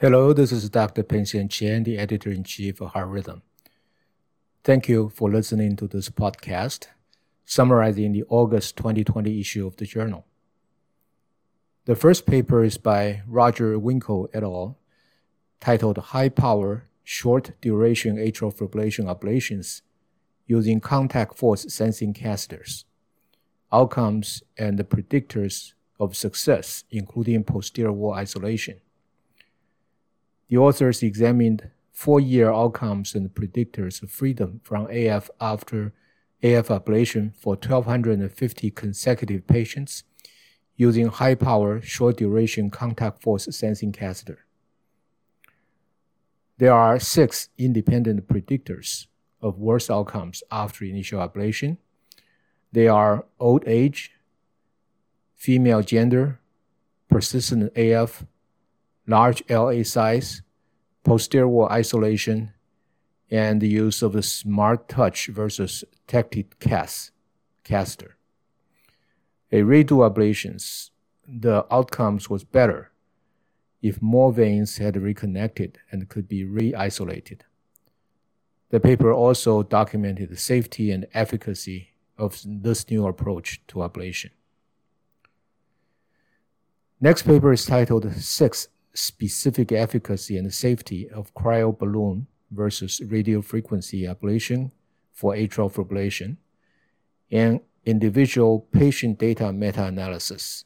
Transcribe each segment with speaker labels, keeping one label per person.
Speaker 1: Hello, this is Dr. Peng-Sheng Chen, the editor in chief of Heart Rhythm. Thank you for listening to this podcast summarizing the August 2020 issue of the journal. The first paper is by Roger Winkle et al., titled High Power Short Duration Atrial Fibrillation Ablations Using Contact Force Sensing Catheters Outcomes and the Predictors of Success, including Posterior Wall Isolation. The authors examined four-year outcomes and predictors of freedom from AF after AF ablation for 1,250 consecutive patients using high-power, short-duration contact force sensing catheter. There are six independent predictors of worse outcomes after initial ablation. They are old age, female gender, persistent AF, large LA size, posterior isolation, and the use of the smart touch versus TactiCath, caster. A redo ablations, the outcomes was better if more veins had reconnected and could be re-isolated. The paper also documented the safety and efficacy of this new approach to ablation. Next paper is titled Sex Specific Efficacy and Safety of Cryoballoon versus Radiofrequency Ablation for Atrial Fibrillation, and individual patient data meta-analysis.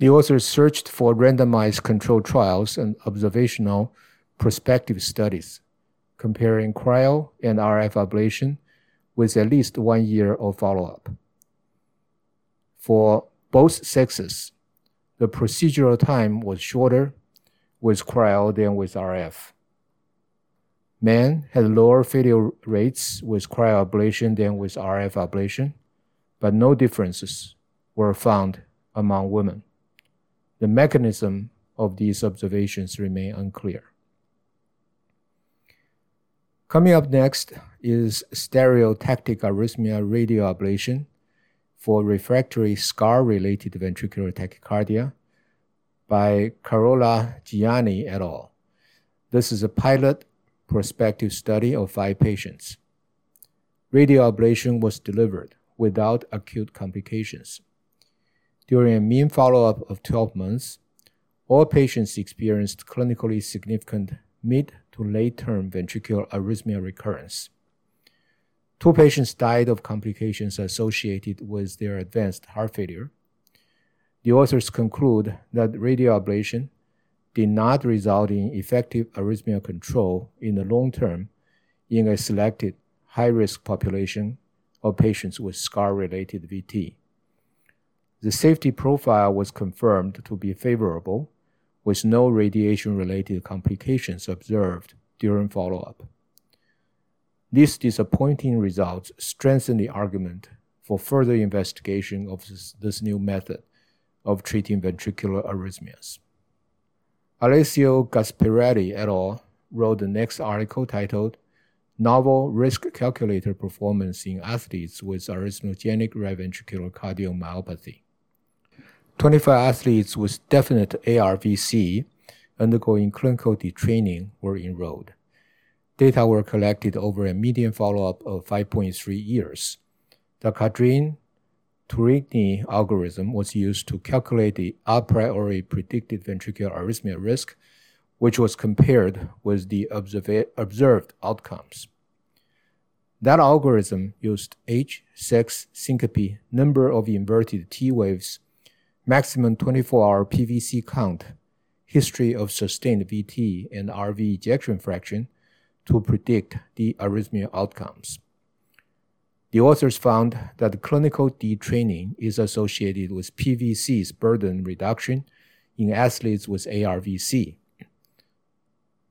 Speaker 1: The authors searched for randomized controlled trials and observational prospective studies comparing cryo and RF ablation with at least one year of follow-up. For both sexes, the procedural time was shorter with cryo than with RF. Men had lower failure rates with cryoablation than with RF ablation, but no differences were found among women. The mechanism of these observations remain unclear. Coming up next is stereotactic arrhythmia radioablation for refractory scar-related ventricular tachycardia by Carola Gianni et al. This is a pilot prospective study of five patients. Radioablation was delivered without acute complications. During a mean follow-up of 12 months, all patients experienced clinically significant mid to late-term ventricular arrhythmia recurrence. Two patients died of complications associated with their advanced heart failure. The authors conclude that radioablation did not result in effective arrhythmia control in the long term in a selected high risk population of patients with scar related VT. The safety profile was confirmed to be favorable, with no radiation related complications observed during follow up. These disappointing results strengthen the argument for further investigation of this, this new method of treating ventricular arrhythmias. Alessio Gasparetti et al. wrote the next article titled Novel Risk Calculator Performance in Athletes with Arrhythmogenic Right Ventricular Cardiomyopathy. 25 athletes with definite ARVC undergoing clinical detraining were enrolled. Data were collected over a median follow up of 5.3 years. The Cadrin Tourigny algorithm was used to calculate the a priori predicted ventricular arrhythmia risk, which was compared with the observed outcomes. That algorithm used age, sex, syncope, number of inverted T waves, maximum 24 hour PVC count, history of sustained VT, and RV ejection fraction to predict the arrhythmia outcomes. The authors found that clinical detraining is associated with PVC's burden reduction in athletes with ARVC.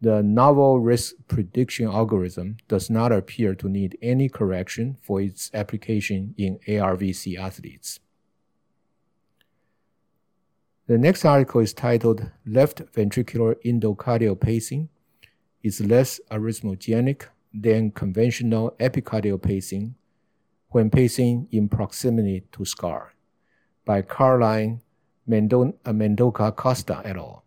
Speaker 1: The novel risk prediction algorithm does not appear to need any correction for its application in ARVC athletes. The next article is titled Left Ventricular Endocardial Pacing is Less Arrhythmogenic than Conventional Epicardial Pacing when pacing in proximity to scar by Caroline uh, Mendonca Costa et al.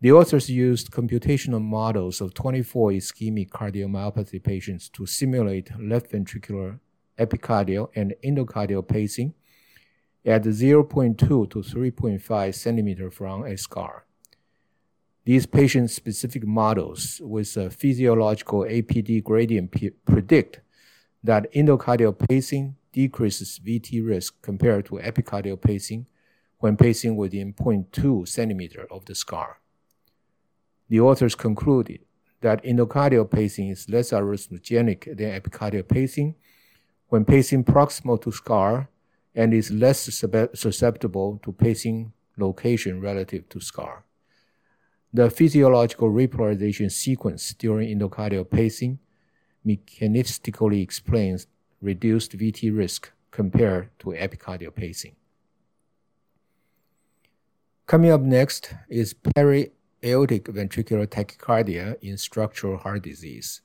Speaker 1: The authors used computational models of 24 ischemic cardiomyopathy patients to simulate left ventricular epicardial and endocardial pacing at 0.2 to 3.5 centimeter from a scar. These patient-specific models with a physiological APD gradient predict that endocardial pacing decreases VT risk compared to epicardial pacing when pacing within 0.2 centimeter of the scar. The authors concluded that endocardial pacing is less arrhythmogenic than epicardial pacing when pacing proximal to scar and is less susceptible to pacing location relative to scar. The physiological repolarization sequence during endocardial pacing mechanistically explains reduced VT risk compared to epicardial pacing. Coming up next is periaortic ventricular tachycardia in structural heart disease,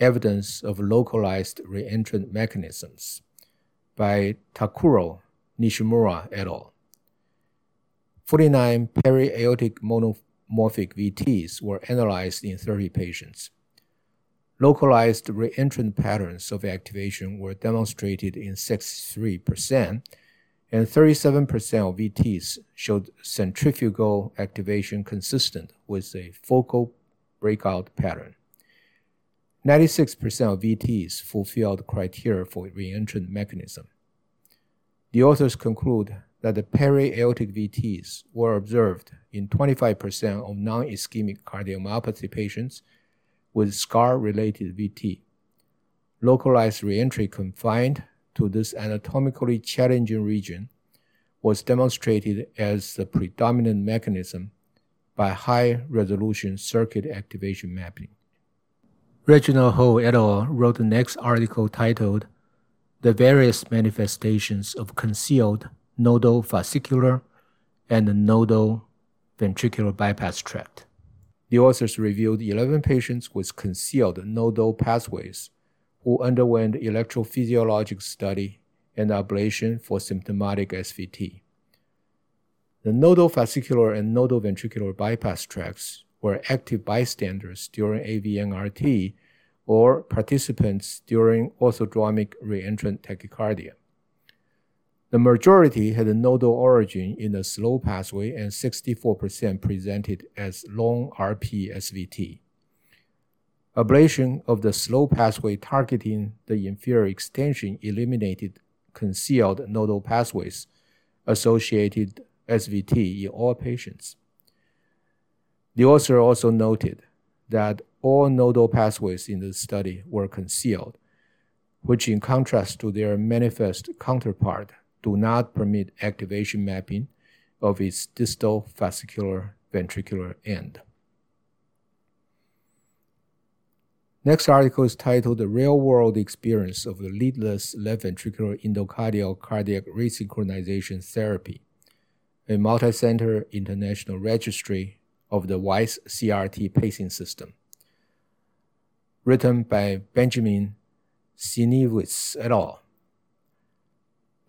Speaker 1: evidence of localized reentrant mechanisms by Takuro Nishimura et al. 49 periaortic monomorphic VTs were analyzed in 30 patients. Localized reentrant patterns of activation were demonstrated in 63%, and 37% of VTs showed centrifugal activation consistent with a focal breakout pattern. 96% of VTs fulfilled criteria for reentrant mechanism. The authors conclude that the periaortic VTs were observed in 25% of non-ischemic cardiomyopathy patients with scar-related VT. Localized reentry confined to this anatomically challenging region was demonstrated as the predominant mechanism by high-resolution circuit activation mapping. Reginald Ho et al. wrote the next article titled The Various Manifestations of Concealed Nodal Fascicular and Nodal Ventricular Bypass Tract. The authors reviewed 11 patients with concealed nodal pathways who underwent electrophysiologic study and ablation for symptomatic SVT. The nodal fascicular and nodal ventricular bypass tracts were active bystanders during AVNRT or participants during orthodromic reentrant tachycardia. The majority had a nodal origin in the slow pathway, and 64% presented as long RP SVT. Ablation of the slow pathway targeting the inferior extension eliminated concealed nodal pathways associated SVT in all patients. The author also noted that all nodal pathways in the study were concealed, which, in contrast to their manifest counterpart, do not permit activation mapping of its distal fascicular ventricular end. Next article is titled The Real World Experience of the Leadless Left Ventricular Endocardial Cardiac Resynchronization Therapy, a multi-center international registry of the WISE CRT pacing system. Written by Benjamin Sieniewicz et al.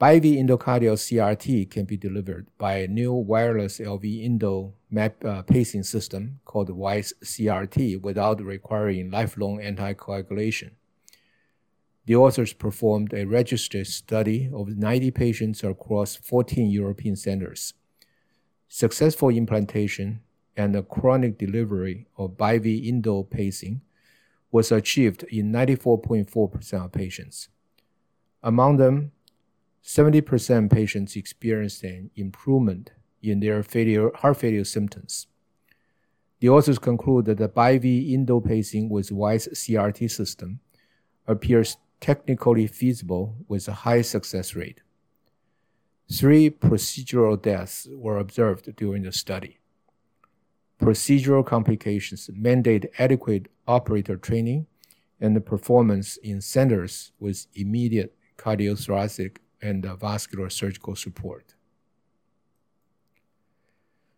Speaker 1: BIV endocardial CRT can be delivered by a new wireless LV endo map uh, pacing system called WISE CRT without requiring lifelong anticoagulation. The authors performed a registered study of 90 patients across 14 European centers. Successful implantation and the chronic delivery of BIV endo pacing was achieved in 94.4% of patients. Among them, 70% patients experienced an improvement in their failure, heart failure symptoms. The authors conclude that the BIV endo pacing with WISE CRT system appears technically feasible with a high success rate. Three procedural deaths were observed during the study procedural complications mandate adequate operator training and the performance in centers with immediate cardiothoracic and vascular surgical support.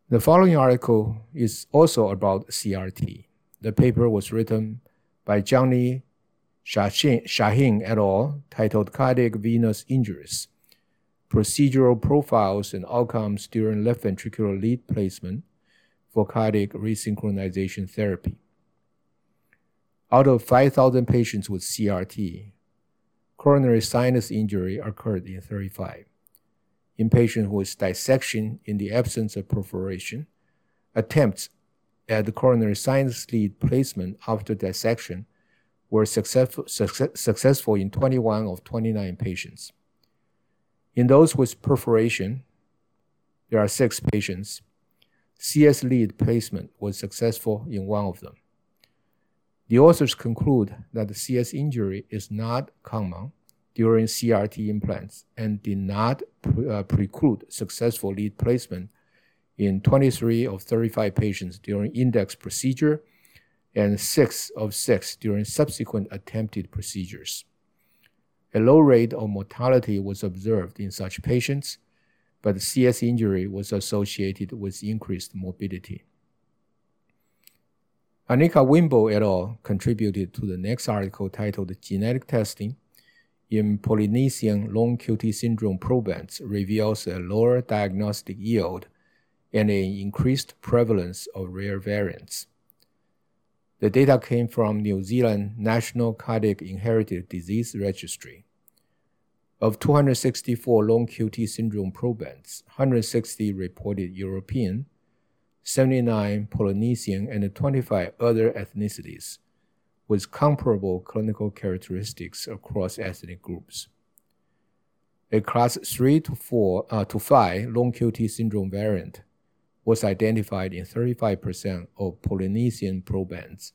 Speaker 1: The following article is also about CRT. The paper was written by Johnny Shahin et al., titled Cardiac Venous Injuries Procedural Profiles and Outcomes During Left Ventricular Lead Placement for cardiac resynchronization therapy. Out of 5,000 patients with CRT, coronary sinus injury occurred in 35. In patients with dissection in the absence of perforation, attempts at the coronary sinus lead placement after dissection were successful, success, successful in 21 of 29 patients. In those with perforation, there are six patients. CS lead placement was successful in one of them. The authors conclude that the CS injury is not common during CRT implants and did not pre- uh, preclude successful lead placement in 23 of 35 patients during index procedure and 6 of 6 during subsequent attempted procedures. A low rate of mortality was observed in such patients, but CS injury was associated with increased morbidity. Annika Winbo et al. contributed to the next article titled Genetic Testing in Polynesian long QT syndrome probands reveals a lower diagnostic yield and an increased prevalence of rare variants. The data came from New Zealand National Cardiac Inherited Disease Registry. Of 264 long QT syndrome probands, 160 reported European, 79 Polynesian, and 25 other ethnicities, with comparable clinical characteristics across ethnic groups. A class 3 to 4 uh, to 5 long QT syndrome variant was identified in 35% of Polynesian probands,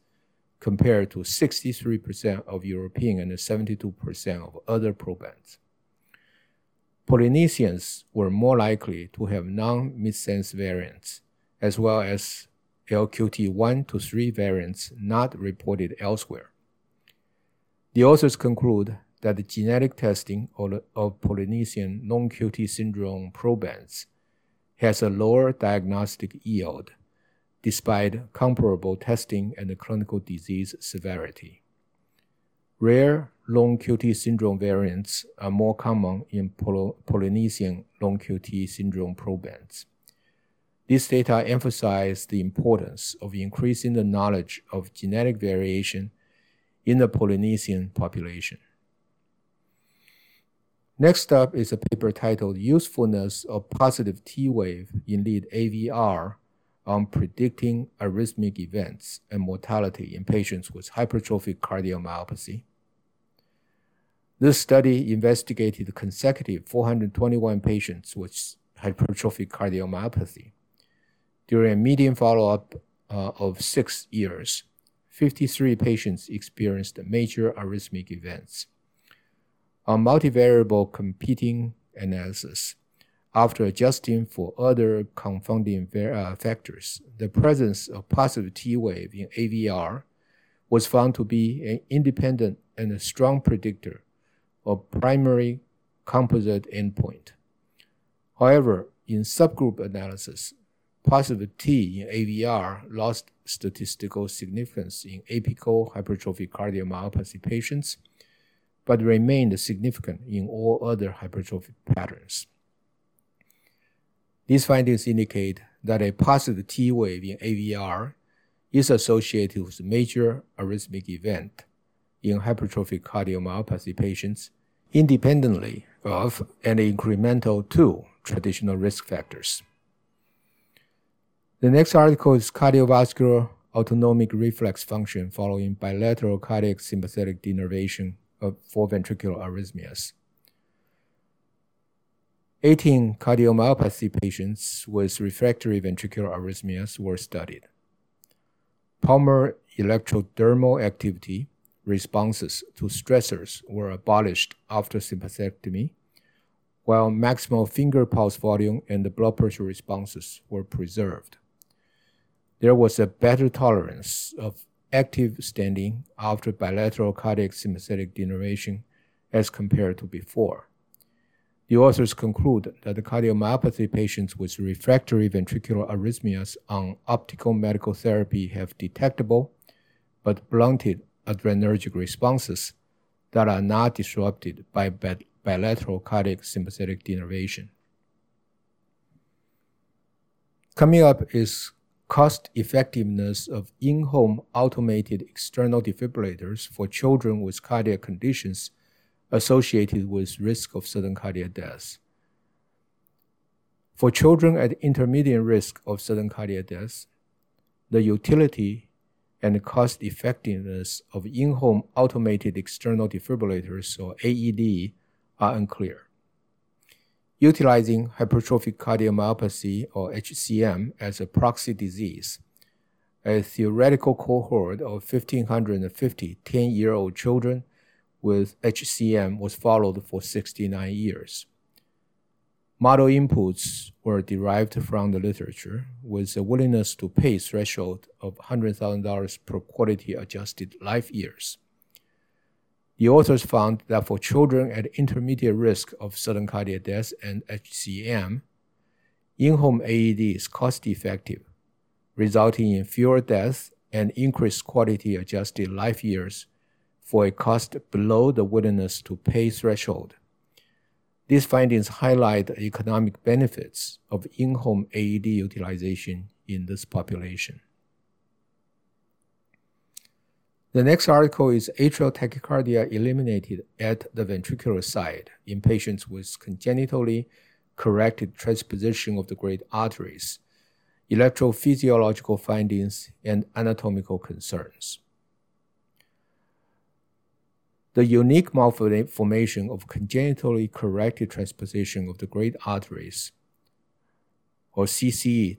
Speaker 1: compared to 63% of European and 72% of other probands. Polynesians were more likely to have non-missense variants, as well as LQT1 to 3 variants not reported elsewhere. The authors conclude that the genetic testing of Polynesian long QT syndrome probands has a lower diagnostic yield despite comparable testing and clinical disease severity. Rare long QT syndrome variants are more common in Polynesian long QT syndrome probands. This data emphasize the importance of increasing the knowledge of genetic variation in the Polynesian population. Next up is a paper titled Usefulness of Positive T Wave in Lead AVR on Predicting Arrhythmic Events and Mortality in Patients with Hypertrophic Cardiomyopathy. This study investigated consecutive 421 patients with hypertrophic cardiomyopathy. During a median follow up uh, of six years, 53 patients experienced major arrhythmic events. On multivariable competing analysis, after adjusting for other confounding uh, factors, the presence of positive T wave in AVR was found to be an independent and a strong predictor of primary composite endpoint. However, in subgroup analysis, positive T in AVR lost statistical significance in apical hypertrophic cardiomyopathy patients but remained significant in all other hypertrophic patterns. These findings indicate that a positive T wave in AVR is associated with major arrhythmic event in hypertrophic cardiomyopathy patients independently of and incremental to traditional risk factors. The next article is cardiovascular autonomic reflex function following bilateral cardiac sympathetic denervation of four ventricular arrhythmias. 18 cardiomyopathy patients with refractory ventricular arrhythmias were studied. Palmar electrodermal activity responses to stressors were abolished after sympathectomy, while maximal finger pulse volume and blood pressure responses were preserved. There was a better tolerance of active standing after bilateral cardiac sympathetic denervation as compared to before. The authors conclude that the cardiomyopathy patients with refractory ventricular arrhythmias on optical medical therapy have detectable but blunted adrenergic responses that are not disrupted by bilateral cardiac sympathetic denervation. Coming up is cost effectiveness of in home automated external defibrillators for children with cardiac conditions associated with risk of sudden cardiac death. For children at intermediate risk of sudden cardiac death, the utility and cost effectiveness of in home automated external defibrillators, or AED, are unclear. Utilizing hypertrophic cardiomyopathy, or HCM, as a proxy disease, a theoretical cohort of 1,550 10 year old children with HCM was followed for 69 years. Model inputs were derived from the literature with a willingness to pay threshold of $100,000 per quality adjusted life years. The authors found that for children at intermediate risk of sudden cardiac death and HCM, in home AED is cost effective, resulting in fewer deaths and increased quality adjusted life years for a cost below the willingness to pay threshold. These findings highlight the economic benefits of in-home AED utilization in this population. The next article is atrial tachycardia eliminated at the ventricular side in patients with congenitally corrected transposition of the great arteries, electrophysiological findings, and anatomical concerns. The unique malformation of congenitally corrected transposition of the great arteries, or CCE-TGA,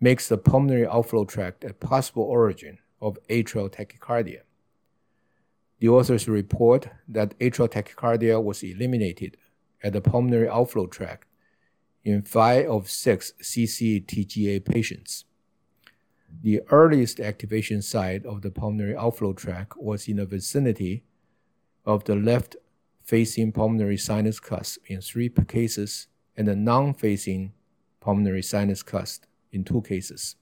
Speaker 1: makes the pulmonary outflow tract a possible origin of atrial tachycardia. The authors report that atrial tachycardia was eliminated at the pulmonary outflow tract in five of six CCE-TGA patients. The earliest activation site of the pulmonary outflow tract was in the vicinity of the left facing pulmonary sinus cusp in three cases and the non facing pulmonary sinus cusp in two cases.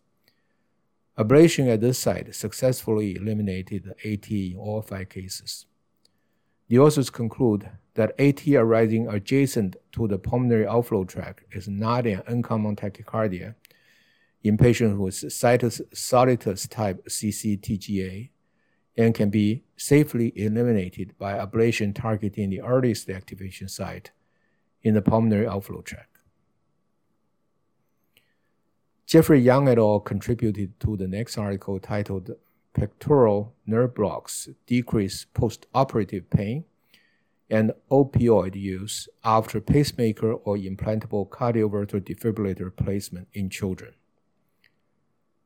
Speaker 1: Ablation at this site successfully eliminated AT in all five cases. The authors conclude that AT arising adjacent to the pulmonary outflow tract is not an uncommon tachycardia in patients with situs solitus type CCTGA and can be safely eliminated by ablation targeting the earliest activation site in the pulmonary outflow tract. Jeffrey Young et al. contributed to the next article titled Pectoral Nerve Blocks Decrease Postoperative Pain and Opioid Use After Pacemaker or Implantable Cardioverter Defibrillator Placement in Children.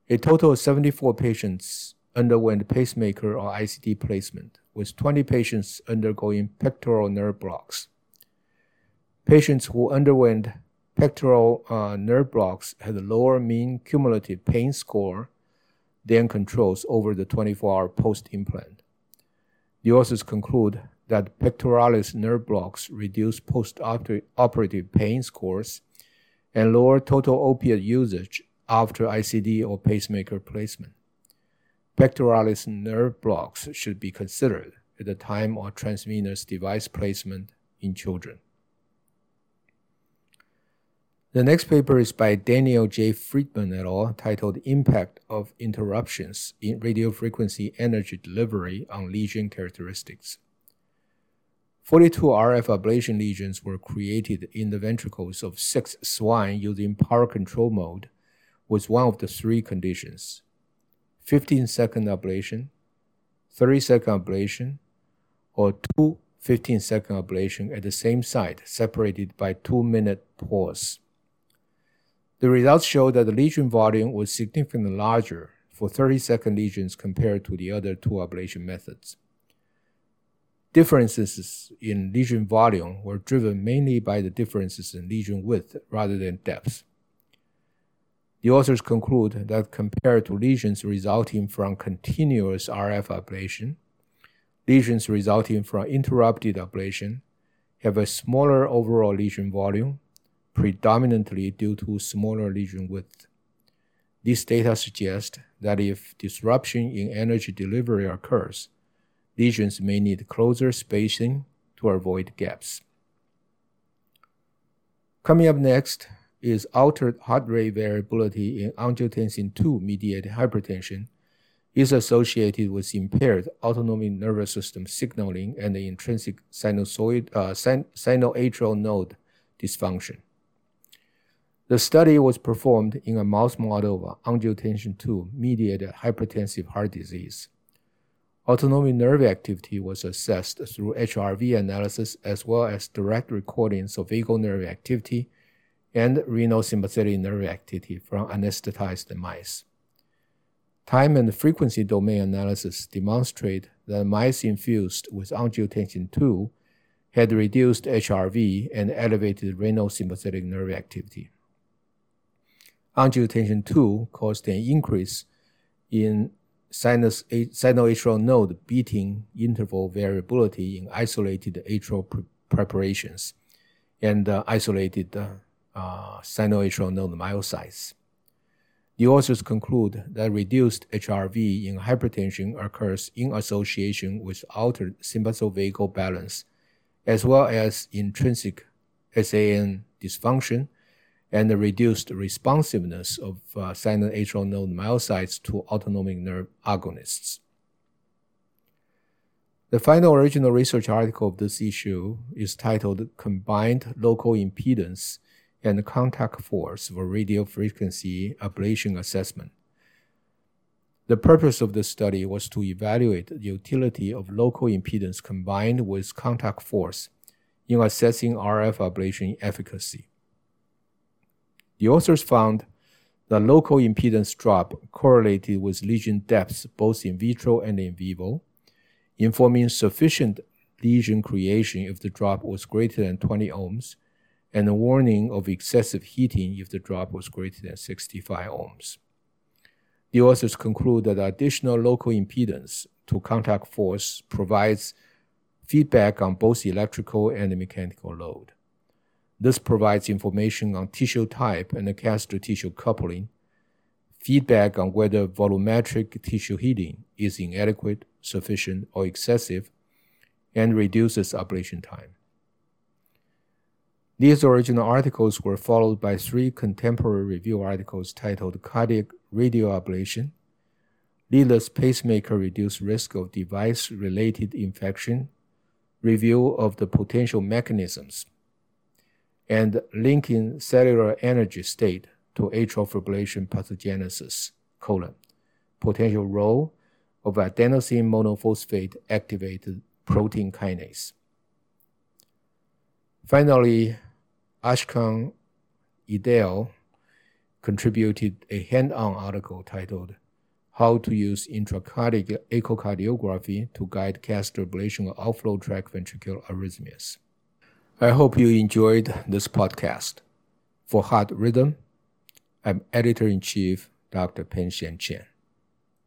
Speaker 1: A total of 74 patients underwent pacemaker or ICD placement, with 20 patients undergoing pectoral nerve blocks. Patients who underwent pectoral uh, nerve blocks had a lower mean cumulative pain score than controls over the 24 hour post implant. The authors conclude that pectoralis nerve blocks reduce post operative pain scores and lower total opiate usage after ICD or pacemaker placement. Pectoralis nerve blocks should be considered at the time of transvenous device placement in children. The next paper is by Daniel J. Friedman et al., titled Impact of Interruptions in Radiofrequency Energy Delivery on Lesion Characteristics. 42 RF ablation lesions were created in the ventricles of six swine using power control mode was one of the three conditions 15 second ablation, 30 second ablation, or two 15 second ablation at the same site separated by two minute pause. The results show that the lesion volume was significantly larger for 30 second lesions compared to the other two ablation methods. Differences in lesion volume were driven mainly by the differences in lesion width rather than depth. The authors conclude that compared to lesions resulting from continuous RF ablation, lesions resulting from interrupted ablation have a smaller overall lesion volume, predominantly due to smaller lesion width. This data suggest that if disruption in energy delivery occurs, lesions may need closer spacing to avoid gaps. Coming up next is altered heart rate variability in angiotensin II mediated hypertension is associated with impaired autonomic nervous system signaling and intrinsic sinusoid, uh, sinoatrial node dysfunction. The study was performed in a mouse model of angiotensin II mediated hypertensive heart disease. Autonomic nerve activity was assessed through HRV analysis as well as direct recordings of vagal nerve activity and renal sympathetic nerve activity from anesthetized mice. Time and frequency domain analysis demonstrate that mice infused with angiotensin II had reduced HRV and elevated renal sympathetic nerve activity. Angiotensin II caused an increase in sinus sinoatrial node beating interval variability in isolated atrial pre preparations and uh, isolated uh, uh, sinoatrial node myocytes. The authors conclude that reduced HRV in hypertension occurs in association with altered sympathovagal balance, as well as intrinsic SAN dysfunction and the reduced responsiveness of uh, sinoatrial node myocytes to autonomic nerve agonists. The final original research article of this issue is titled Combined Local Impedance and Contact Force for Radio Frequency Ablation Assessment. The purpose of this study was to evaluate the utility of local impedance combined with contact force in assessing RF ablation efficacy. The authors found that local impedance drop correlated with lesion depths both in vitro and in vivo, informing sufficient lesion creation if the drop was greater than 20 ohms, and a warning of excessive heating if the drop was greater than 65 ohms. The authors conclude that additional local impedance to contact force provides feedback on both electrical and mechanical load. This provides information on tissue type and catheter tissue coupling, feedback on whether volumetric tissue heating is inadequate, sufficient, or excessive, and reduces ablation time. These original articles were followed by three contemporary review articles titled Cardiac Radioablation, Leadless Pacemaker Reduce Risk of Device Related Infection, Review of the Potential Mechanisms and linking cellular energy state to atrial fibrillation pathogenesis, colon, potential role of adenosine monophosphate activated protein kinase. Finally, Ashkan Ehdaie contributed a hand-on article titled How to Use Intracardiac Echocardiography to Guide Catheter Ablation of Outflow Tract Ventricular Arrhythmias. I hope you enjoyed this podcast. For Heart Rhythm, I'm Editor in Chief Dr. Peng-Sheng Chen.